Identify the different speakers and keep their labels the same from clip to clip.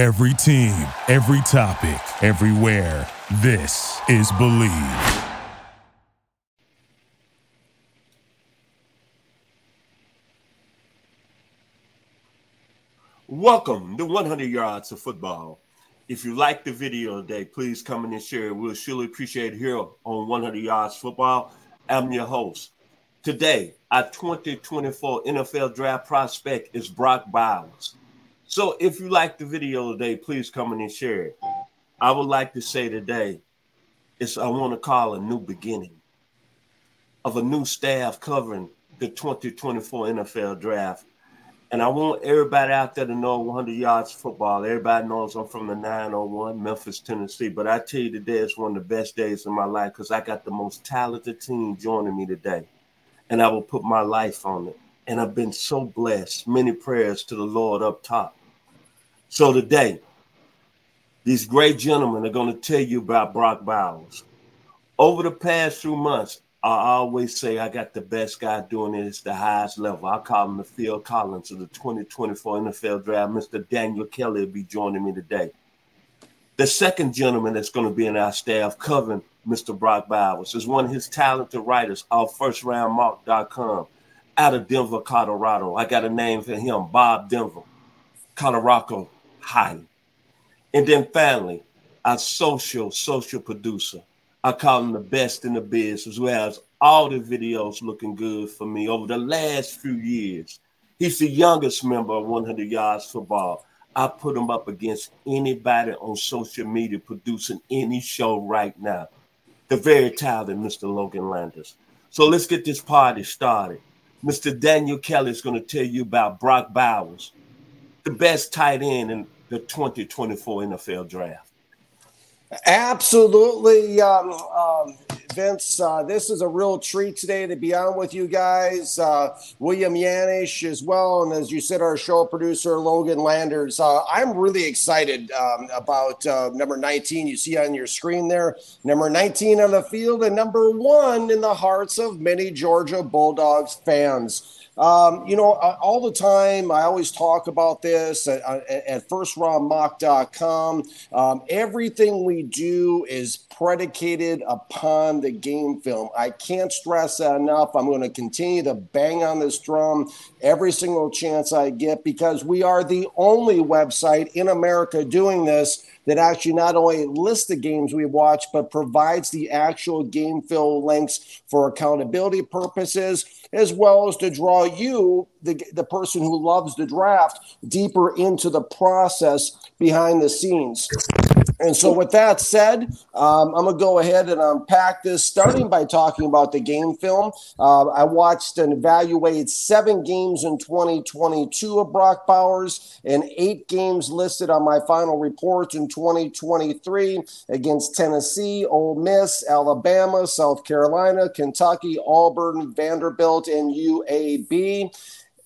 Speaker 1: Every team, every topic, everywhere. This is Believe.
Speaker 2: Welcome to 100 Yards of Football. If you like the video today, please come in and share it. We'll surely appreciate it here on 100 Yards Football. I'm your host. Today, our 2024 NFL Draft prospect is Brock Bowers. So if you like the video today, please come in and share it. I would like to say today, it's I want to call a new beginning of a new staff covering the 2024 NFL Draft and I want everybody out there to know 100 yards football. Everybody knows I'm from the 901, Memphis, Tennessee. But I tell you, today is one of the best days of my life because I got the most talented team joining me today. And I will put my life on it. And I've been so blessed. Many prayers to the Lord up top. So today, these great gentlemen are going to tell you about Brock Bowers. Over the past few months, I always say I got the best guy doing it. It's the highest level. I call him the Phil Collins of the 2024 NFL Draft. Mr. Daniel Kelly will be joining me today. The second gentleman that's going to be in our staff covering Mr. Brock Bowers is one of his talented writers off firstroundmock.com out of Denver, Colorado. I got a name for him, Bob Denver, Colorado High. And then finally, our social, social producer, I call him the best in the biz, as well as all the videos looking good for me over the last few years. He's the youngest member of 100 Yards Football. I put him up against anybody on social media producing any show right now. The very talented Mr. Logan Landers. So let's get this party started. Mr. Daniel Kelly is going to tell you about Brock Bowers, the best tight end in the 2024 NFL Draft.
Speaker 3: Absolutely, um, um, Vince. Uh, this is a real treat today to be on with you guys. Uh, William Yanish as well, and as you said, our show producer Logan Landers. Uh, I'm really excited um, about uh, number 19. You see on your screen there, number 19 on the field, and number one in the hearts of many Georgia Bulldogs fans. Um, you know, all the time, I always talk about this at, at firstroundmock.com. Um, everything we do is predicated upon the game film. I can't stress that enough. I'm going to continue to bang on this drum every single chance I get because we are the only website in America doing this that actually not only lists the games we watch, but provides the actual game fill links for accountability purposes, as well as to draw you, the, the person who loves the draft, deeper into the process behind the scenes. And so, with that said, um, I'm going to go ahead and unpack this, starting by talking about the game film. Uh, I watched and evaluated seven games in 2022 of Brock Bowers and eight games listed on my final report in 2023 against Tennessee, Ole Miss, Alabama, South Carolina, Kentucky, Auburn, Vanderbilt, and UAB.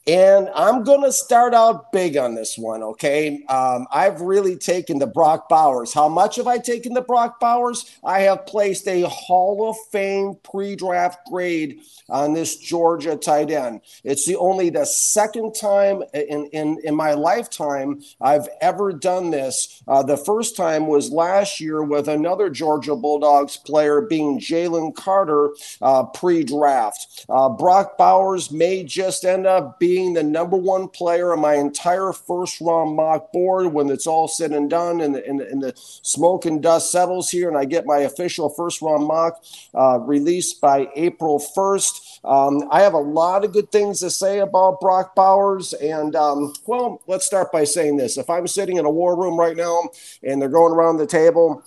Speaker 3: And I'm going to start out big on this one, okay? Um, I've really taken the Brock Bowers. How much have I taken the Brock Bowers? I have placed a Hall of Fame pre draft grade on this Georgia tight end. It's the only the second time in, in, in my lifetime I've ever done this. Uh, the first time was last year with another Georgia Bulldogs player being Jalen Carter uh, pre draft. Uh, Brock Bowers may just end up being being the number one player on my entire first round mock board when it's all said and done and the, and, and the smoke and dust settles here and I get my official first round mock uh, released by April 1st. Um, I have a lot of good things to say about Brock Bowers. And, um, well, let's start by saying this. If I'm sitting in a war room right now and they're going around the table,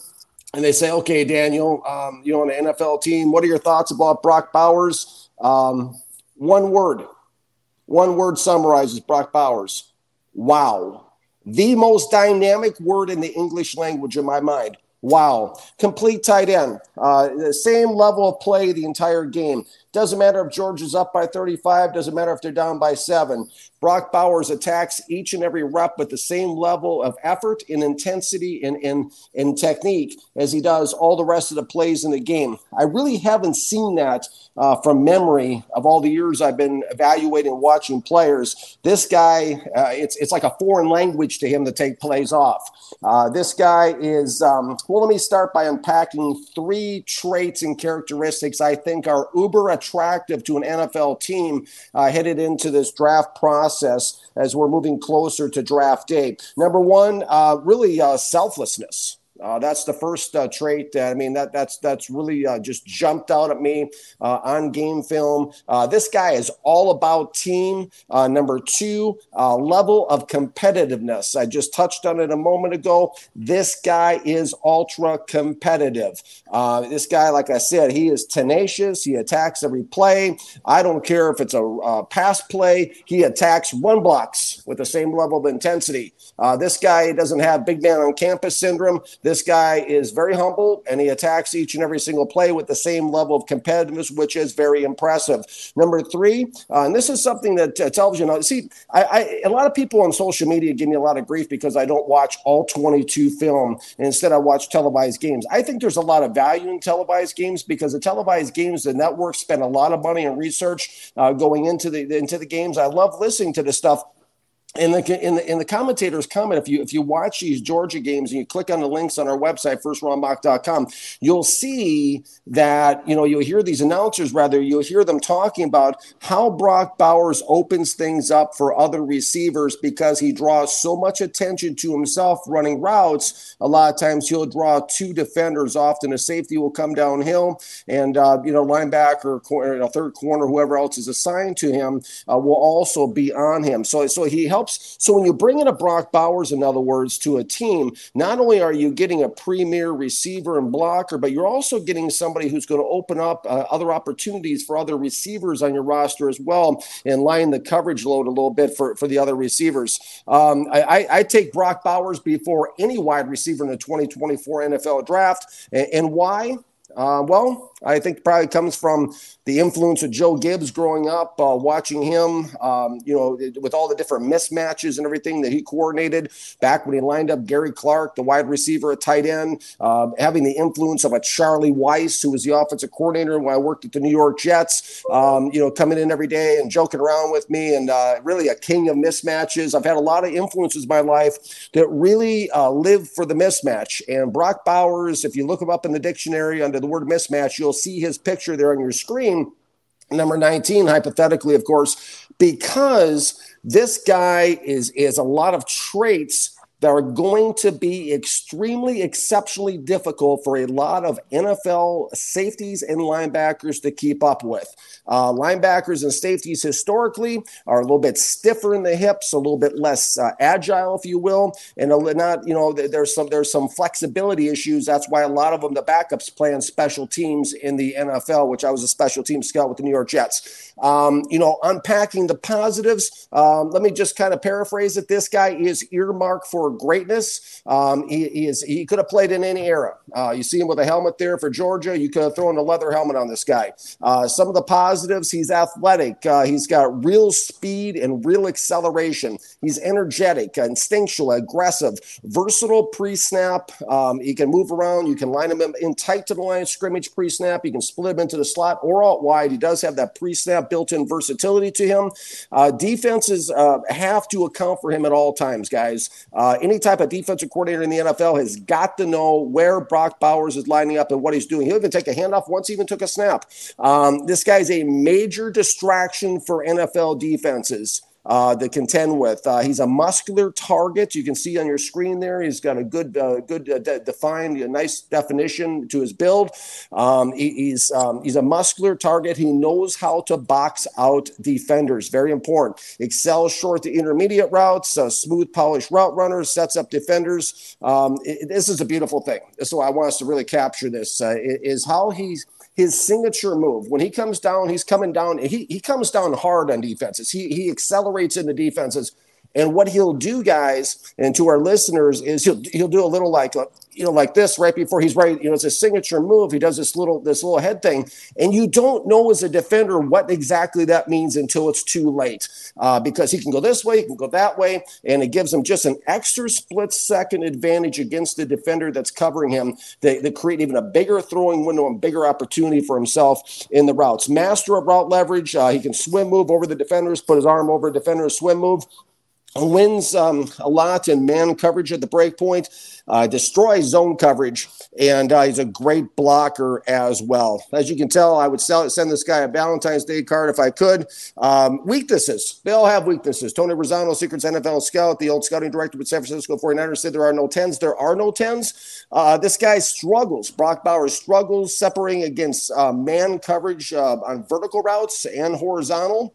Speaker 3: and they say, okay, Daniel, um, you know, on the NFL team, what are your thoughts about Brock Bowers? Um, one word one word summarizes Brock Bowers wow. The most dynamic word in the English language in my mind. Wow. Complete tight end. Uh, the same level of play the entire game. Doesn't matter if Georgia's up by 35, doesn't matter if they're down by seven. Brock Bowers attacks each and every rep with the same level of effort and intensity and, and, and technique as he does all the rest of the plays in the game. I really haven't seen that uh, from memory of all the years I've been evaluating and watching players. This guy, uh, it's, it's like a foreign language to him to take plays off. Uh, this guy is, um, well, let me start by unpacking three traits and characteristics I think are uber attractive to an NFL team uh, headed into this draft process as we're moving closer to draft day. Number one, uh, really uh, selflessness. Uh, that's the first uh, trait. I mean, that that's that's really uh, just jumped out at me uh, on game film. Uh, this guy is all about team. Uh, number two, level of competitiveness. I just touched on it a moment ago. This guy is ultra competitive. this guy, like I said, he is tenacious. He attacks every play. I don't care if it's a, a pass play. He attacks run blocks with the same level of intensity. this guy doesn't have big man on campus syndrome. This guy is very humble and he attacks each and every single play with the same level of competitiveness, which is very impressive. Number three, uh, and this is something that uh, television, see, I, I, a lot of people on social media give me a lot of grief because I don't watch all 22 film and instead I watch televised games. I think there's a lot of value in televised games because the televised games, the networks spend a lot of money and research uh, going into the into the games. I love listening to this stuff in the in the in the commentators comment if you if you watch these Georgia games and you click on the links on our website firstroundmock.com you'll see that you know you'll hear these announcers rather you'll hear them talking about how Brock Bowers opens things up for other receivers because he draws so much attention to himself running routes. A lot of times he'll draw two defenders. Often a safety will come downhill and uh, you know linebacker or you know, third corner whoever else is assigned to him uh, will also be on him. So so he helps helps. So when you bring in a Brock Bowers, in other words, to a team, not only are you getting a premier receiver and blocker, but you're also getting somebody who's going to open up uh, other opportunities for other receivers on your roster as well and line the coverage load a little bit for, for the other receivers. Um, I, I, take Brock Bowers before any wide receiver in the 2024 NFL draft. and, and why? Uh, well, I think probably comes from the influence of Joe Gibbs growing up, uh, watching him, um, you know, with all the different mismatches and everything that he coordinated back when he lined up Gary Clark, the wide receiver at tight end, uh, having the influence of a Charlie Weis, who was the offensive coordinator when I worked at the New York Jets, um, you know, coming in every day and joking around with me and uh, really a king of mismatches. I've had a lot of influences in my life that really uh, live for the mismatch. And Brock Bowers, if you look him up in the dictionary under the word mismatch, you'll see his picture there on your screen. Number 19, hypothetically, of course, because this guy is, is a lot of traits that are going to be extremely exceptionally difficult for a lot of NFL safeties and linebackers to keep up with. Uh, linebackers and safeties historically are a little bit stiffer in the hips, a little bit less uh, agile, if you will, and a, not you know there's some there's some flexibility issues. That's why a lot of them the backups play on special teams in the NFL, which I was a special team scout with the New York Jets. Um, you know, unpacking the positives. Um, let me just kind of paraphrase it. This guy is earmarked for greatness. Um, he, he, is he could have played in any era. Uh, you see him with a helmet there for Georgia. You could have thrown a leather helmet on this guy. Uh, some of the positives: he's athletic. Uh, he's got real speed and real acceleration. He's energetic, instinctual, aggressive, versatile pre-snap. Um, he can move around. You can line him in tight to the line of scrimmage pre-snap. You can split him into the slot or out wide. He does have that pre-snap built-in versatility to him. Uh, defenses uh, have to account for him at all times, guys. Uh, any type of defensive coordinator in the NFL has got to know where Brock Bowers is lining up and what he's doing. He'll even take a handoff once he even took a snap. Um, this guy's a major distraction for NFL defenses uh, to contend with. Uh, he's a muscular target. You can see on your screen there. He's got a good, uh, good uh, de- defined, a nice definition to his build. Um, he, he's um, he's a muscular target. He knows how to box out defenders. Very important. Excels short to intermediate routes. Uh, smooth, polished route runners. Sets up defenders. Um, it, this is a beautiful thing. Why I want us to really capture this. Uh, is how he's his signature move. When he comes down, he's coming down. He, he comes down hard on defenses. He, he accelerates into defenses And what he'll do, guys, and to our listeners, is he'll he'll do a little like a, you know like this right before he's right. You know, it's a signature move. He does this little this little head thing, and you don't know as a defender what exactly that means until it's too late, uh, because he can go this way, he can go that way, and it gives him just an extra split second advantage against the defender that's covering him. They, create even a bigger throwing window and bigger opportunity for himself in the routes. Master of route leverage. Uh, he can swim move over the defenders, put his arm over a defender's swim move wins um, a lot in man coverage at the breakpoint, uh, destroys zone coverage, and uh, he's a great blocker as well. As you can tell, I would sell, send this guy a Valentine's Day card if I could. Um, weaknesses. They all have weaknesses. Tony Razzano, Secrets NFL scout, the old scouting director with San Francisco 49ers, said there are no 10s. There are no 10s. Uh, this guy struggles. Brock Bowers struggles separating against uh, man coverage uh, on vertical routes and horizontal.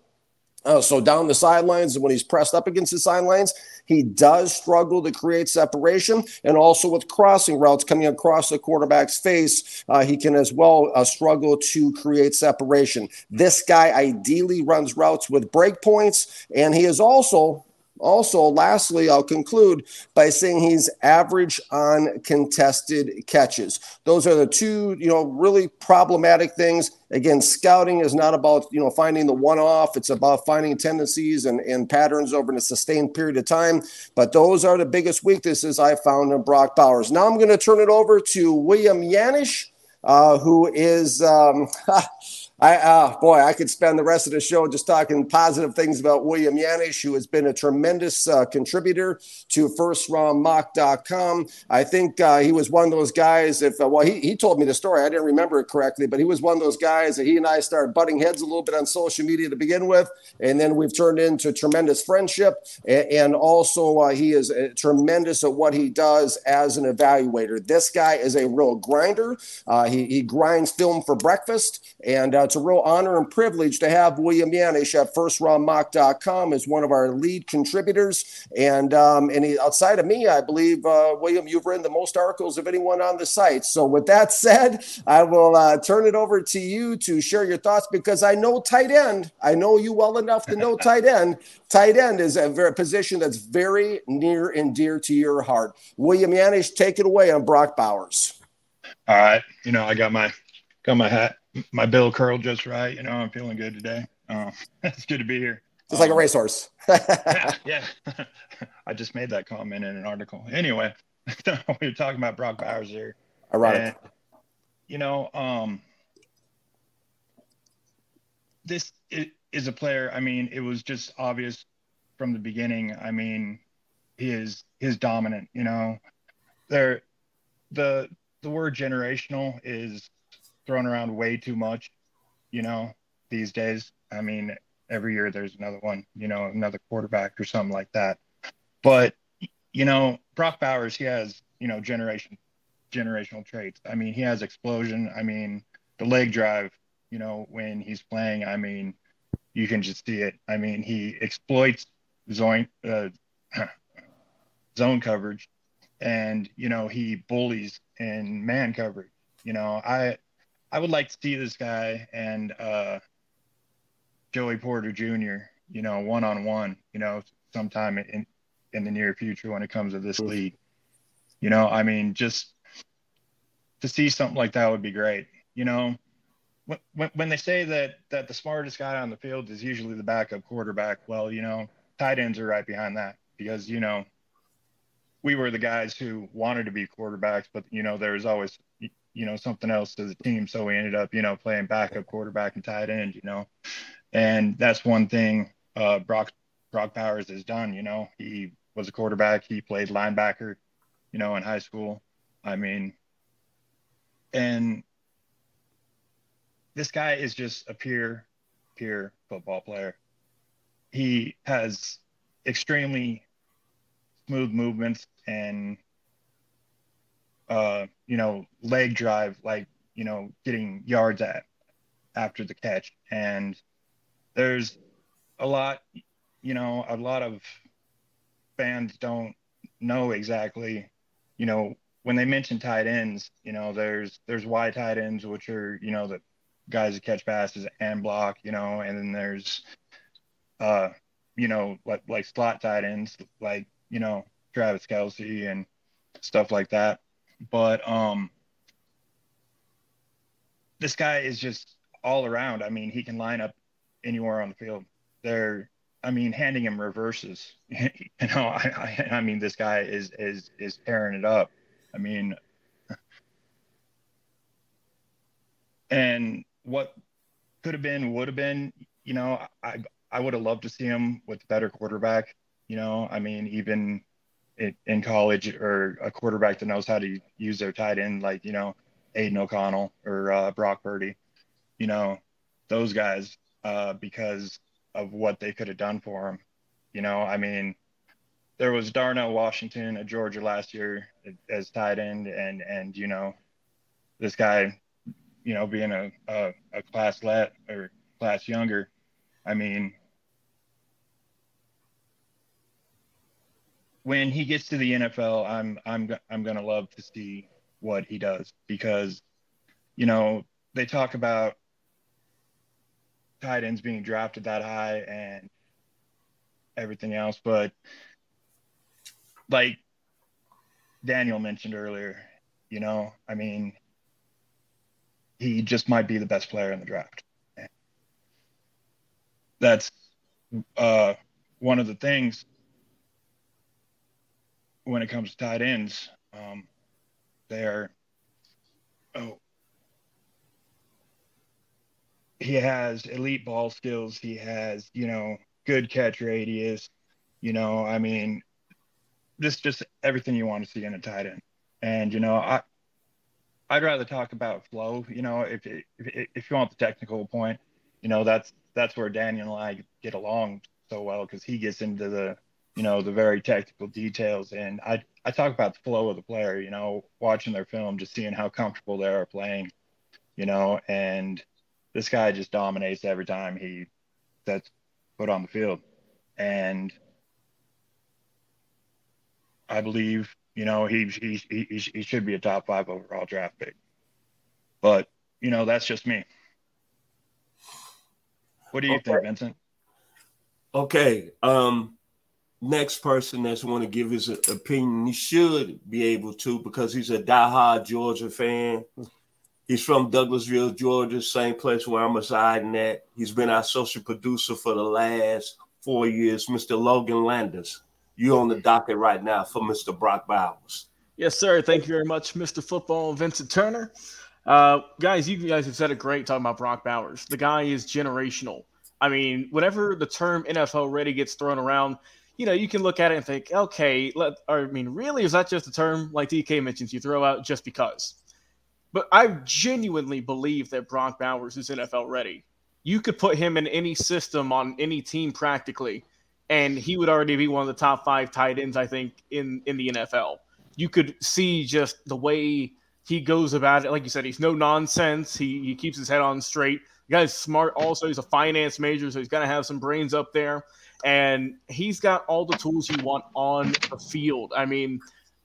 Speaker 3: Uh, so down the sidelines, and when he's pressed up against the sidelines, he does struggle to create separation, and also with crossing routes coming across the quarterback's face, uh, he can as well uh, struggle to create separation. This guy ideally runs routes with break points, and he is also also, lastly, I'll conclude by saying he's average on contested catches. Those are the two, you know, really problematic things. Again, scouting is not about, you know, finding the one off. It's about finding tendencies and, and patterns over a sustained period of time. But those are the biggest weaknesses I found in Brock Bowers. Now I'm going to turn it over to William Yanish, uh, who is. Um, I, uh, boy, I could spend the rest of the show just talking positive things about William Yanish, who has been a tremendous uh, contributor to FirstRoundMock.com. I think uh, he was one of those guys. If uh, well, he, he told me the story. I didn't remember it correctly, but he was one of those guys that he and I started butting heads a little bit on social media to begin with, and then we've turned into tremendous friendship. And, and also, uh, he is uh, tremendous at what he does as an evaluator. This guy is a real grinder. he he grinds film for breakfast, and it's a real honor and privilege to have William Yanish at FirstRoundMock.com as one of our lead contributors. And um, and he, outside of me, I believe uh, William, you've written the most articles of anyone on the site. So with that said, I will uh, turn it over to you to share your thoughts because I know tight end. I know you well enough to know tight end. Tight end is a very, position that's very near and dear to your heart. William Yanish, take it away on Brock Bowers.
Speaker 4: All right, you know I got my got my hat my bill curled just right. You know, I'm feeling good today. Uh, it's good to be here.
Speaker 3: Just like a um, racehorse.
Speaker 4: yeah, yeah. I just made that comment in an article. Anyway, we were talking about Brock Bowers here.
Speaker 3: Ironic. And,
Speaker 4: you know, um, this is a player. I mean, it was just obvious from the beginning. I mean, he is his dominant. You know, there, the the word generational is thrown around way too much, you know, these days. I mean, every year there's another one, you know, another quarterback or something like that. But, you know, Brock Bowers, he has, you know, generation generational traits. I mean, he has explosion. I mean, the leg drive, you know, when he's playing, I mean, you can just see it. I mean, he exploits zone uh, zone coverage, and you know he bullies in man coverage. You know, I I would like to see this guy and uh, Joey Porter Jr. You know, one on one. You know, sometime in in the near future when it comes to this league. You know, I mean, just to see something like that would be great. You know, when when they say that that the smartest guy on the field is usually the backup quarterback, well, you know, tight ends are right behind that because you know we were the guys who wanted to be quarterbacks, but you know, there was always you know something else to the team. So we ended up you know playing backup quarterback and tight end you know. And that's one thing uh brock brock bowers has done you know. He was a quarterback. He played linebacker you know in high school. I mean and this guy is just a pure pure football player. He has extremely smooth movements and uh, you know, leg drive, like, you know, getting yards at after the catch. And there's a lot, you know, a lot of fans don't know exactly, you know, when they mention tight ends, you know, there's there's wide tight ends, which are, you know, the guys that catch passes and block, you know, and then there's uh you know, like like slot tight ends, like you know Travis Kelce and stuff like that. But um, this guy is just all around. I mean, he can line up anywhere on the field. They're, I mean, handing him reverses. you know, I, I, I mean, this guy is is is tearing it up. I mean, and what could have been would have been. You know, I I would have loved to see him with better quarterback. You know, I mean, even in college or a quarterback that knows how to use their tight end, like you know, Aidan O'Connell or uh, Brock Purdy, you know, those guys, uh, because of what they could have done for him. You know, I mean, there was Darnell Washington at Georgia last year as tight end, and and you know, this guy, you know, being a a, a class let or class younger, I mean, when he gets to the NFL, I'm I'm I'm gonna love to see what he does because, you know, they talk about tight ends being drafted that high and everything else, but like Daniel mentioned earlier, you know, I mean, he just might be the best player in the draft. That's uh, one of the things when it comes to tight ends. Um, they're oh he has elite ball skills. He has, you know, good catch radius. You know, I mean, this just everything you want to see in a tight end. And you know, I I'd rather talk about flow. You know, if if if you want the technical point, you know, that's that's where Daniel and I get along so well because he gets into the you know the very technical details. And i i talk about the flow of the player you know watching their film just seeing how comfortable they are playing you know and this guy just dominates every time he sets foot on the field. And i believe you know he he he, he should be a top five overall draft pick. But you know that's just me. What do you okay. think vincent?
Speaker 2: Okay um next person that's want to give his opinion, he should be able to because he's a diehard Georgia fan. He's from Douglasville, Georgia, same place where I'm residing at. He's been our social producer for the last four years, Mr. Logan Landers. You on the docket right now for Mr. Brock Bowers.
Speaker 5: Yes, sir. Thank you very much, Mr. Football Vincent Turner. Uh, guys, you guys have said it great talking about Brock Bowers. The guy is generational. I mean, whenever the term NFL ready gets thrown around, you know, you can look at it and think, okay, let, I mean, really, is that just a term like DK mentions you throw out just because? But I genuinely believe that Brock Bowers is NFL ready. You could put him in any system on any team practically, and he would already be one of the top five tight ends, I think, in in the NFL. You could see just the way he goes about it. Like you said, he's no nonsense. He he keeps his head on straight. The guy's smart. Also, he's a finance major, so he's got to have some brains up there and he's got all the tools you want on the field. I mean,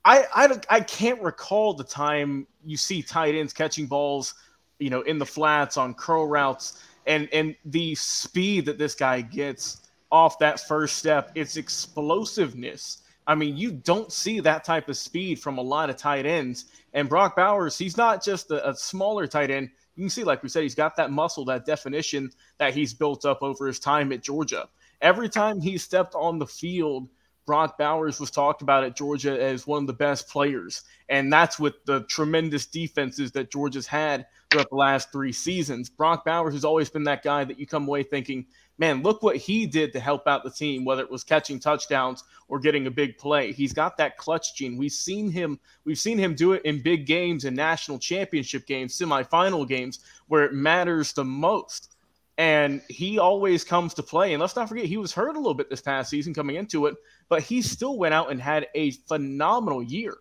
Speaker 5: I, I, I can't recall the time you see tight ends catching balls, you know, in the flats on curl routes, and and the speed that this guy gets off that first step, its explosiveness. I mean, you don't see that type of speed from a lot of tight ends. And Brock Bowers, he's not just a, a smaller tight end. You can see, like we said, he's got that muscle, that definition that he's built up over his time at Georgia. Every time he stepped on the field, Brock Bowers was talked about at Georgia as one of the best players. And that's with the tremendous defenses that Georgia's had throughout the last three seasons. Brock Bowers has always been that guy that you come away thinking, man, look what he did to help out the team, whether it was catching touchdowns or getting a big play. He's got that clutch gene. We've seen him, we've seen him do it in big games and national championship games, semifinal games, where it matters the most and he always comes to play. And let's not forget, he was hurt a little bit this past season coming into it, but he still went out and had a phenomenal year.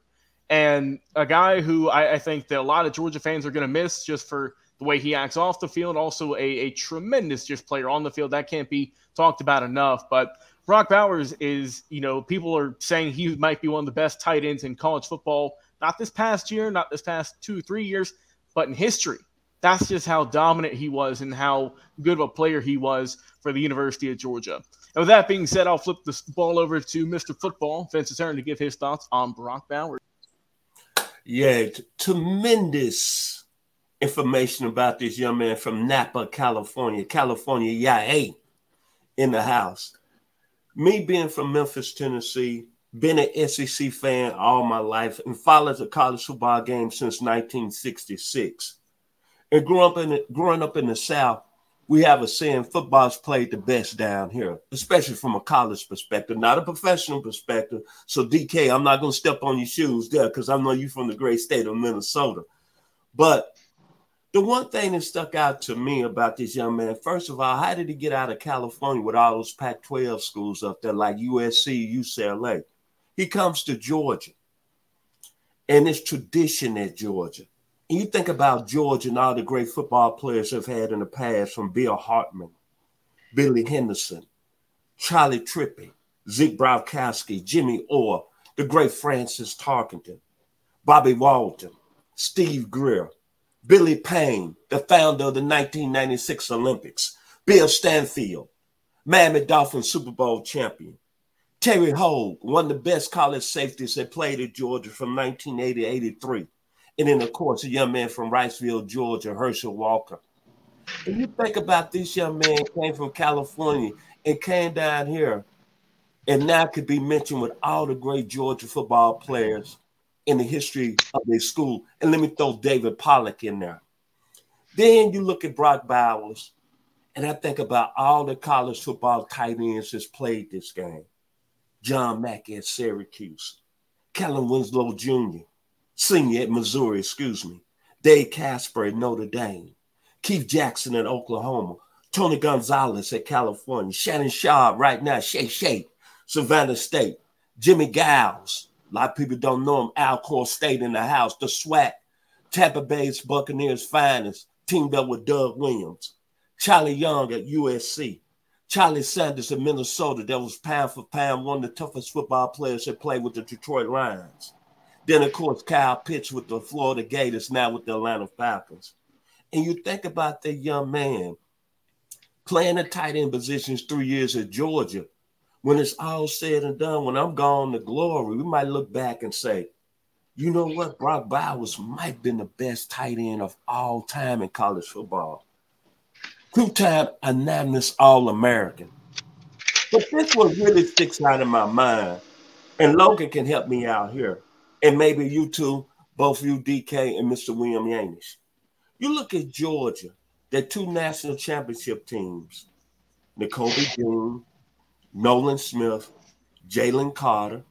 Speaker 5: And a guy who I, I think that a lot of Georgia fans are going to miss just for the way he acts off the field, also a, a tremendous just player on the field. That can't be talked about enough. But Brock Bowers is, you know, people are saying he might be one of the best tight ends in college football, not this past year, not this past two, three years, but in history that's just how dominant he was and how good of a player he was for the University of Georgia. And with that being said, I'll flip the ball over to Mr. Football, Vince Turner, to give his thoughts on Brock Bowers.
Speaker 2: Yeah, t- tremendous information about this young man from Napa, California. California, yeah, hey, in the house. Me being from Memphis, Tennessee, been an SEC fan all my life and followed the college football game since 1966. And growing up in the, growing up in the South, we have a saying football's played the best down here, especially from a college perspective, not a professional perspective. So, DK, I'm not going to step on your shoes there because I know you from the great state of Minnesota. But the one thing that stuck out to me about this young man, first of all, how did he get out of California with all those Pac 12 schools up there like USC, UCLA? He comes to Georgia, and it's tradition at Georgia. And you think about George and all the great football players have had in the past, from Bill Hartman, Billy Henderson, Charlie Trippi, Zeke Bratkowski, Jimmy Orr, the great Francis Tarkenton, Bobby Walden, Steve Greer, Billy Payne, the founder of the 1996 Olympics, Bill Stanfill, Miami Dolphins Super Bowl champion, Terry Hoage, one of the best college safeties that played at Georgia from 1980 to 83. And then, of course, a young man from Wrightsville, Georgia, Herschel Walker. And you think about this young man came from California and came down here and now could be mentioned with all the great Georgia football players in the history of their school. And let me throw David Pollack in there. Then you look at Brock Bowers, and I think about all the college football tight ends that's played this game. John Mackey at Syracuse, Kellen Winslow Jr., senior at Missouri, excuse me, Dave Casper at Notre Dame, Keith Jackson at Oklahoma, Tony Gonzalez at California, Shannon Sharpe right now, Shay Shay, Savannah State, Jimmie Giles, a lot of people don't know him, Alcorn State in the house, the SWAC. Tampa Bay's Buccaneers finest, teamed up with Doug Williams, Charlie Young at USC, Charlie Sanders in Minnesota, that was pound for pound one of the toughest football players that played with the Detroit Lions. Then, of course, Kyle Pitts with the Florida Gators, now with the Atlanta Falcons. And you think about that young man playing the tight end positions three years at Georgia. When it's all said and done, when I'm gone to glory, we might look back and say, you know what? Brock Bowers might have been the best tight end of all time in college football two-time anonymous All-American. But this one really sticks out in my mind, and Logan can help me out here, and maybe you two, both you, DK, and Mr. William Yanish. You look at Georgia, their two national championship teams, Nakobe Dean, Nolan Smith, Jalen Carter,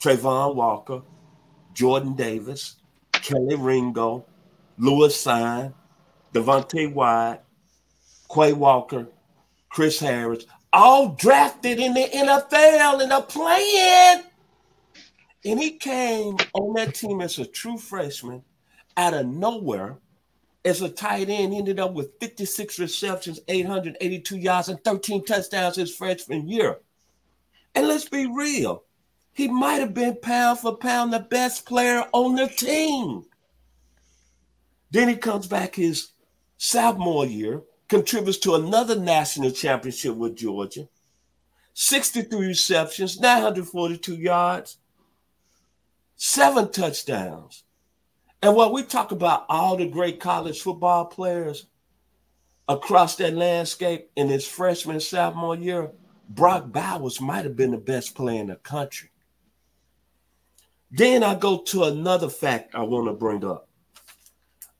Speaker 2: Travon Walker, Jordan Davis, Kelee Ringo, Lewis Cine, Devonte Wyatt, Quay Walker, Chris Harris, all drafted in the NFL and are playing. And he came on that team as a true freshman out of nowhere as a tight end. Ended up with 56 receptions, 882 yards, and 13 touchdowns his freshman year. And let's be real, he might have been pound for pound the best player on the team. Then he comes back his sophomore year contributes to another national championship with Georgia. 63 receptions, 942 yards, seven touchdowns. And while we talk about all the great college football players across that landscape in his freshman sophomore year, Brock Bowers might have been the best player in the country. Then I go to another fact I want to bring up.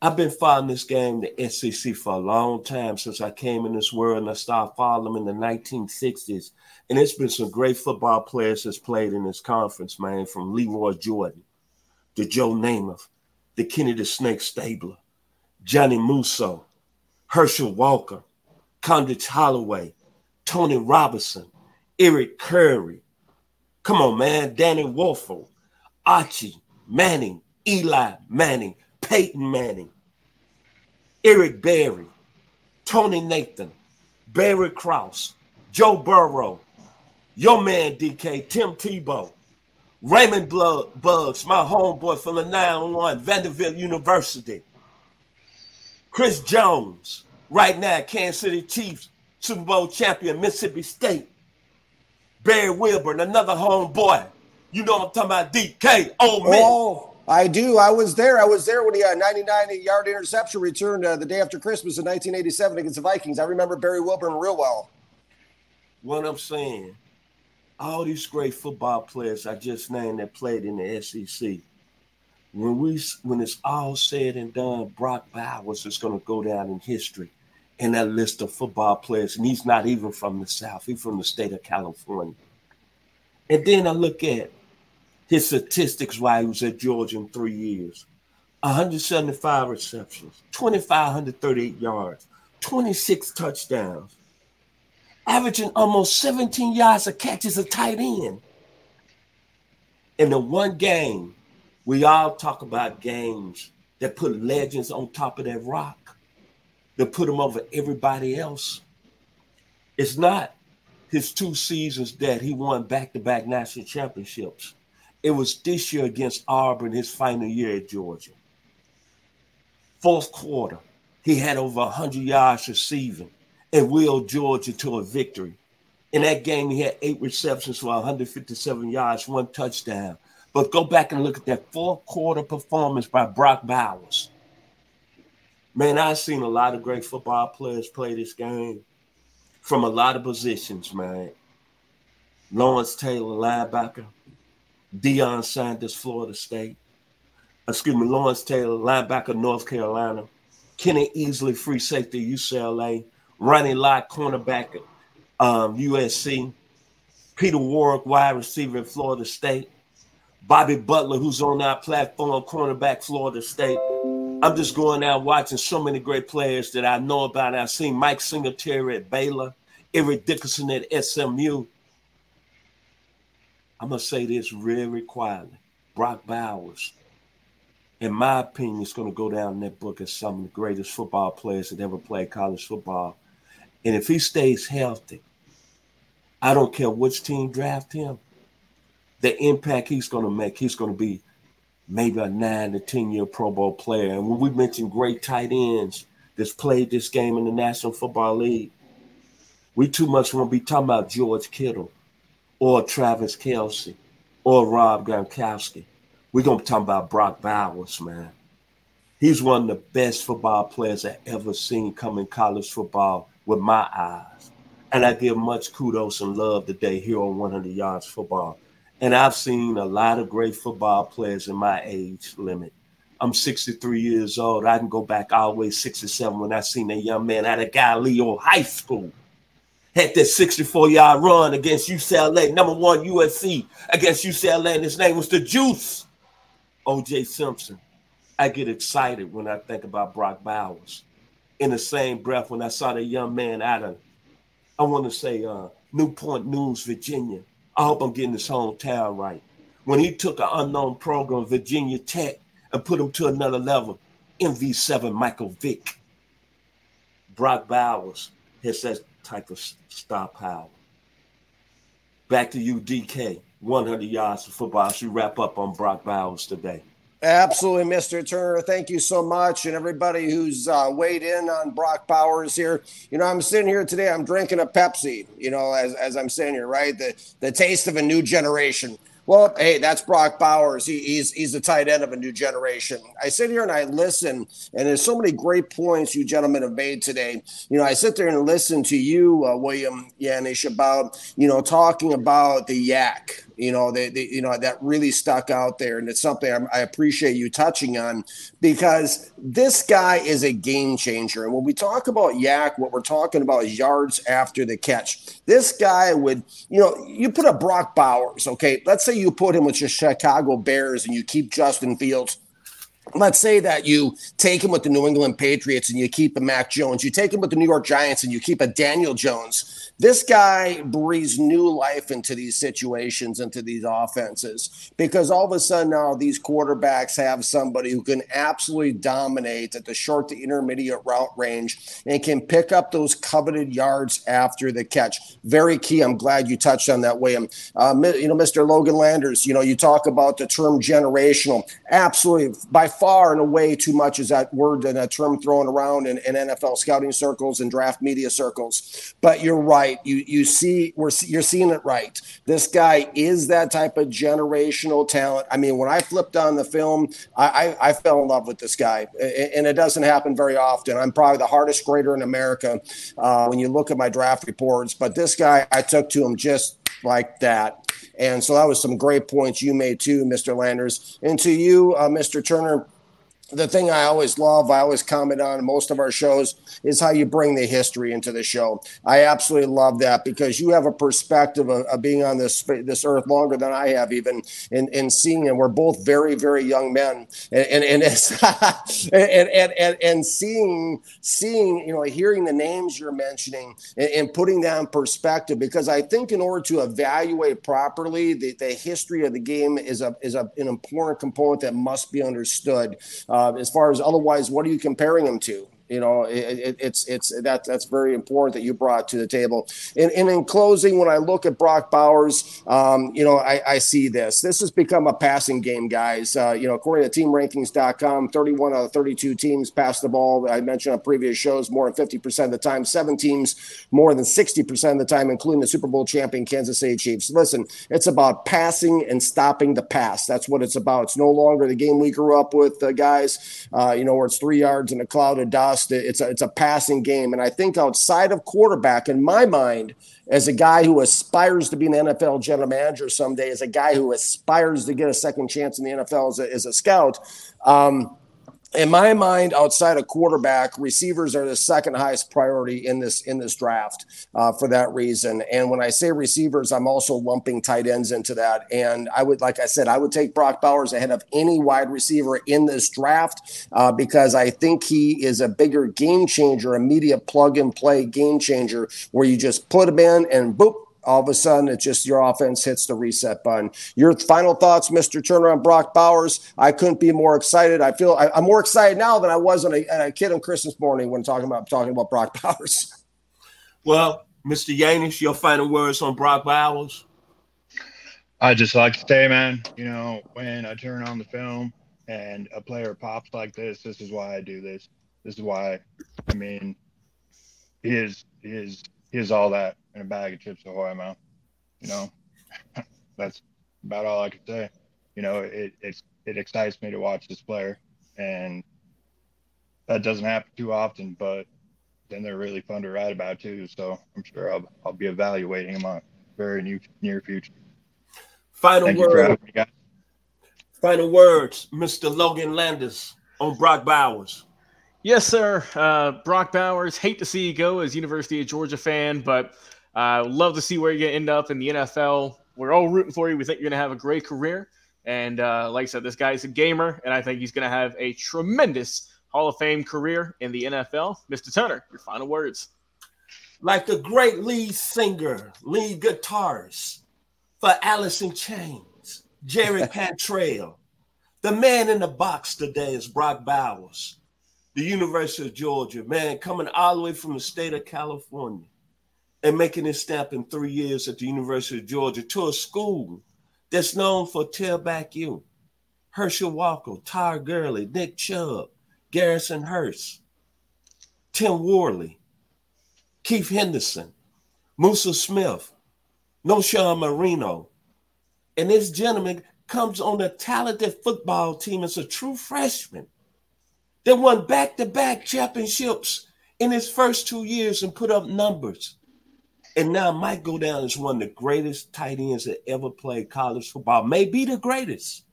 Speaker 2: I've been following this game, the SEC, for a long time since I came in this world and I started following them in the 1960s. And it's been some great football players that's played in this conference, man, from Lee Roy Jordan to Joe Namath, the Kenny the Snake Stabler, Johnny Musso, Herschel Walker, Condredge Holloway, Tony Robinson, Eric Curry. Come on, man, Danny Wuerffel, Archie Manning, Eli Manning, Peyton Manning, Eric Berry, Tony Nathan, Barry Krauss, Joe Burrow, your man DK, Tim Tebow, Raymond Blood Bugs, my homeboy from the 901 Vanderbilt University, Chris Jones, right now Kansas City Chiefs, Super Bowl champion, Mississippi State, Barry Wilburn, another homeboy. You know I'm talking about DK. Oh man.
Speaker 3: Oh, I do. I was there. I was there when he had 99 yard interception return uh, the day after Christmas in 1987 against the Vikings. I remember Barry Wilburn real well.
Speaker 2: What I'm saying, all these great football players I just named that played in the SEC. When we when it's all said and done, Brock Bowers is going to go down in history in that list of football players, and he's not even from the South. He's from the state of California. And then I look at his statistics while he was at Georgia in three years 175 receptions, 2,538 yards, 26 touchdowns, averaging almost 17 yards a catch as a tight end. In the one game, we all talk about games that put legends on top of that rock, that put them over everybody else. It's not his two seasons that he won back to back national championships. It was this year against Auburn, his final year at Georgia. Fourth quarter, he had over 100 yards receiving and willed Georgia to a victory. In that game, he had eight receptions for 157 yards, one touchdown. But go back and look at that fourth quarter performance by Brock Bowers. Man, I've seen a lot of great football players play this game from a lot of positions, man. Lawrence Taylor, linebacker. Deion Sanders, Florida State. Excuse me, Lawrence Taylor, linebacker, North Carolina. Kenny Easley, free safety, UCLA. Ronnie Lott, cornerback, um, USC. Peter Warrick, wide receiver at Florida State. Bobby Butler, who's on our platform, cornerback, Florida State. I'm just going out watching so many great players that I know about. I've seen Mike Singletary at Baylor, Eric Dickerson at SMU. I'm gonna say this really quietly. Brock Bowers, in my opinion, is gonna go down in that book as some of the greatest football players that ever played college football. And if he stays healthy, I don't care which team draft him, the impact he's gonna make, he's gonna be maybe a nine to ten year Pro Bowl player. And when we mention great tight ends that's played this game in the National Football League, we too much want to be talking about George Kittle or Travis Kelce or Rob Gronkowski. We're going to be talking about Brock Bowers, man. He's one of the best football players I ever seen come in college football with my eyes. And I give much kudos and love today here on 100 Yards Football. And I've seen a lot of great football players in my age limit. I'm 63 years old. I can go back all the way 67 when I seen a young man out of Galileo High School had that 64 yard run against UCLA, number one USC against UCLA, and his name was the Juice, OJ Simpson. I get excited when I think about Brock Bowers. In the same breath, when I saw the young man out of, I want to say, uh, Newport News, Virginia. I hope I'm getting his hometown right. When he took an unknown program, Virginia Tech, and put him to another level, MV7 Michael Vick. Brock Bowers has that type of star power. Back to you, DK. 100 yards of football. Should wrap up on Brock Bowers today.
Speaker 3: Absolutely, Mr. Turner. Thank you so much. And everybody who's uh, weighed in on Brock Bowers here. You know, I'm sitting here today, I'm drinking a Pepsi, you know, as, as I'm sitting here, right? The, the taste of a new generation. Well, hey, that's Brock Bowers. He, he's he's the tight end of a new generation. I sit here and I listen, and there's so many great points you gentlemen have made today. You know, I sit there and listen to you, uh, William Yanish, about you know talking about the YAC you know, they, they, you know that really stuck out there, and it's something I'm, i appreciate you touching on because this guy is a game changer. And when we talk about YAC, what we're talking about is yards after the catch. This guy would, you know, you put a Brock Bowers, okay? Let's say you put him with the Chicago Bears and you keep Justin Fields let's say that you take him with the New England Patriots and you keep a Mac Jones, you take him with the New York Giants and you keep a Daniel Jones. This guy breathes new life into these situations, into these offenses, because all of a sudden now these quarterbacks have somebody who can absolutely dominate at the short to intermediate route range and can pick up those coveted yards after the catch. Very key. I'm glad you touched on that, William. Uh, you know, Mr. Logan Landers, you know, you talk about the term generational. absolutely by far and away too much is that word and that term thrown around in, in NFL scouting circles and draft media circles. But you're right. You you see we're you're seeing it right. This guy is that type of generational talent. I mean, when I flipped on the film, I I, I fell in love with this guy, and it doesn't happen very often. I'm probably the hardest grader in America uh, when you look at my draft reports. But this guy, I took to him just like that. And so that was some great points you made too, Mr. Landers. And to you, uh, Mr. Turner, the thing I always love, I always comment on most of our shows is how you bring the history into the show. I absolutely love that because you have a perspective of, of being on this this earth longer than I have, even in, in seeing, and we're both very, very young men, and and and, and, and, and, and seeing seeing you know hearing the names you're mentioning and, and, putting that in perspective because I think in order to evaluate properly the, the history of the game is a is a, an important component that must be understood. Uh, uh, as far as otherwise, what are you comparing them to? You know, it, it, it's it's that that's very important that you brought to the table. And, and in closing, when I look at Brock Bowers, um, you know, I, I, see this. This has become a passing game, guys. Uh, you know, according to TeamRankings.com, 31 out of 32 teams pass the ball. I mentioned on previous shows more than 50% of the time. Seven teams more than 60% of the time, including the Super Bowl champion Kansas City Chiefs. Listen, it's about passing and stopping the pass. That's what it's about. It's no longer the game we grew up with, uh, guys. Uh, you know, where it's three yards in a cloud of dust it's a, it's a passing game. And I think outside of quarterback, in my mind, as a guy who aspires to be an NFL general manager someday, as a guy who aspires to get a second chance in the NFL as a, as a scout, um, in my mind, outside of quarterback, receivers are the second highest priority in this in this draft uh, for that reason. And when I say receivers, I'm also lumping tight ends into that. And I would, like I said, I would take Brock Bowers ahead of any wide receiver in this draft uh, because I think he is a bigger game changer, immediate plug and play game changer, where you just put him in and boop, all of a sudden it's just your offense hits the reset button. Your final thoughts, Mr. Turner, on Brock Bowers? I couldn't be more excited. I feel I, am more excited now than I was on a, a, kid on Christmas morning when talking about talking about Brock Bowers.
Speaker 2: Well, Mr. Yanish, your final words on Brock Bowers?
Speaker 4: I just like to say, man, you know, when I turn on the film and a player pops like this, this is why I do this. This is why, I mean, he is, he is, he is all that in a bag of chips ahoy mouth. You know, that's about all I can say. You know, it it's it excites me to watch this player, and that doesn't happen too often. But then they're really fun to write about too. So I'm sure I'll I'll be evaluating them on very new, near future.
Speaker 2: Final Thank word. Final words, Mr. Logan Landis on Brock Bowers.
Speaker 5: Yes, sir. Uh, Brock Bowers. Hate to see you go as University of Georgia fan, but uh, love to see where to end up in the NFL. We're all rooting for you. We think you're going to have a great career. And uh, like I said, this guy's a gamer, and I think he's going to have a tremendous Hall of Fame career in the NFL. Mr. Turner, your final words.
Speaker 2: Like the great lead singer, lead guitarist for Alice in Chains, Jerry Cantrell. The man in the box today is Brock Bowers, the University of Georgia, man, coming all the way from the state of California and making his stamp in three years at the University of Georgia to a school that's known for tailback you. Herschel Walker, Ty Gurley, Nick Chubb, Garrison Hearst, Tim Worley, Keith Henderson, Musa Smith, Knowshon Moreno. And this gentleman comes on a talented football team as a true freshman that won back to back championships in his first two years and put up numbers. And now might go down as one of the greatest tight ends that ever played college football, maybe the greatest.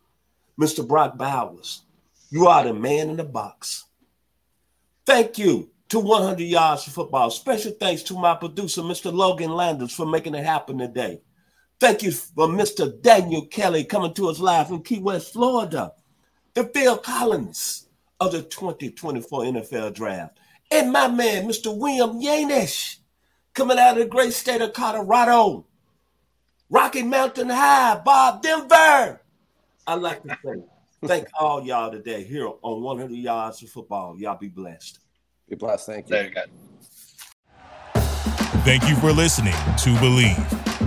Speaker 2: Mr. Brock Bowers, you are the man in the box. Thank you to 100 Yards of Football. Special thanks to my producer, Mr. Logan Landers, for making it happen today. Thank you for Mr. Daniel Kelly coming to us live from Key West, Florida. The Phil Collins of the 2024 NFL Draft. And my man, Mr. William Yanish coming out of the great state of Colorado. Rocky Mountain High, Bob Denver. I'd like to say thank all y'all today here on 100 Yards of Football. Y'all be blessed.
Speaker 3: Be blessed. Thank you.
Speaker 1: Thank you for listening to Bleav.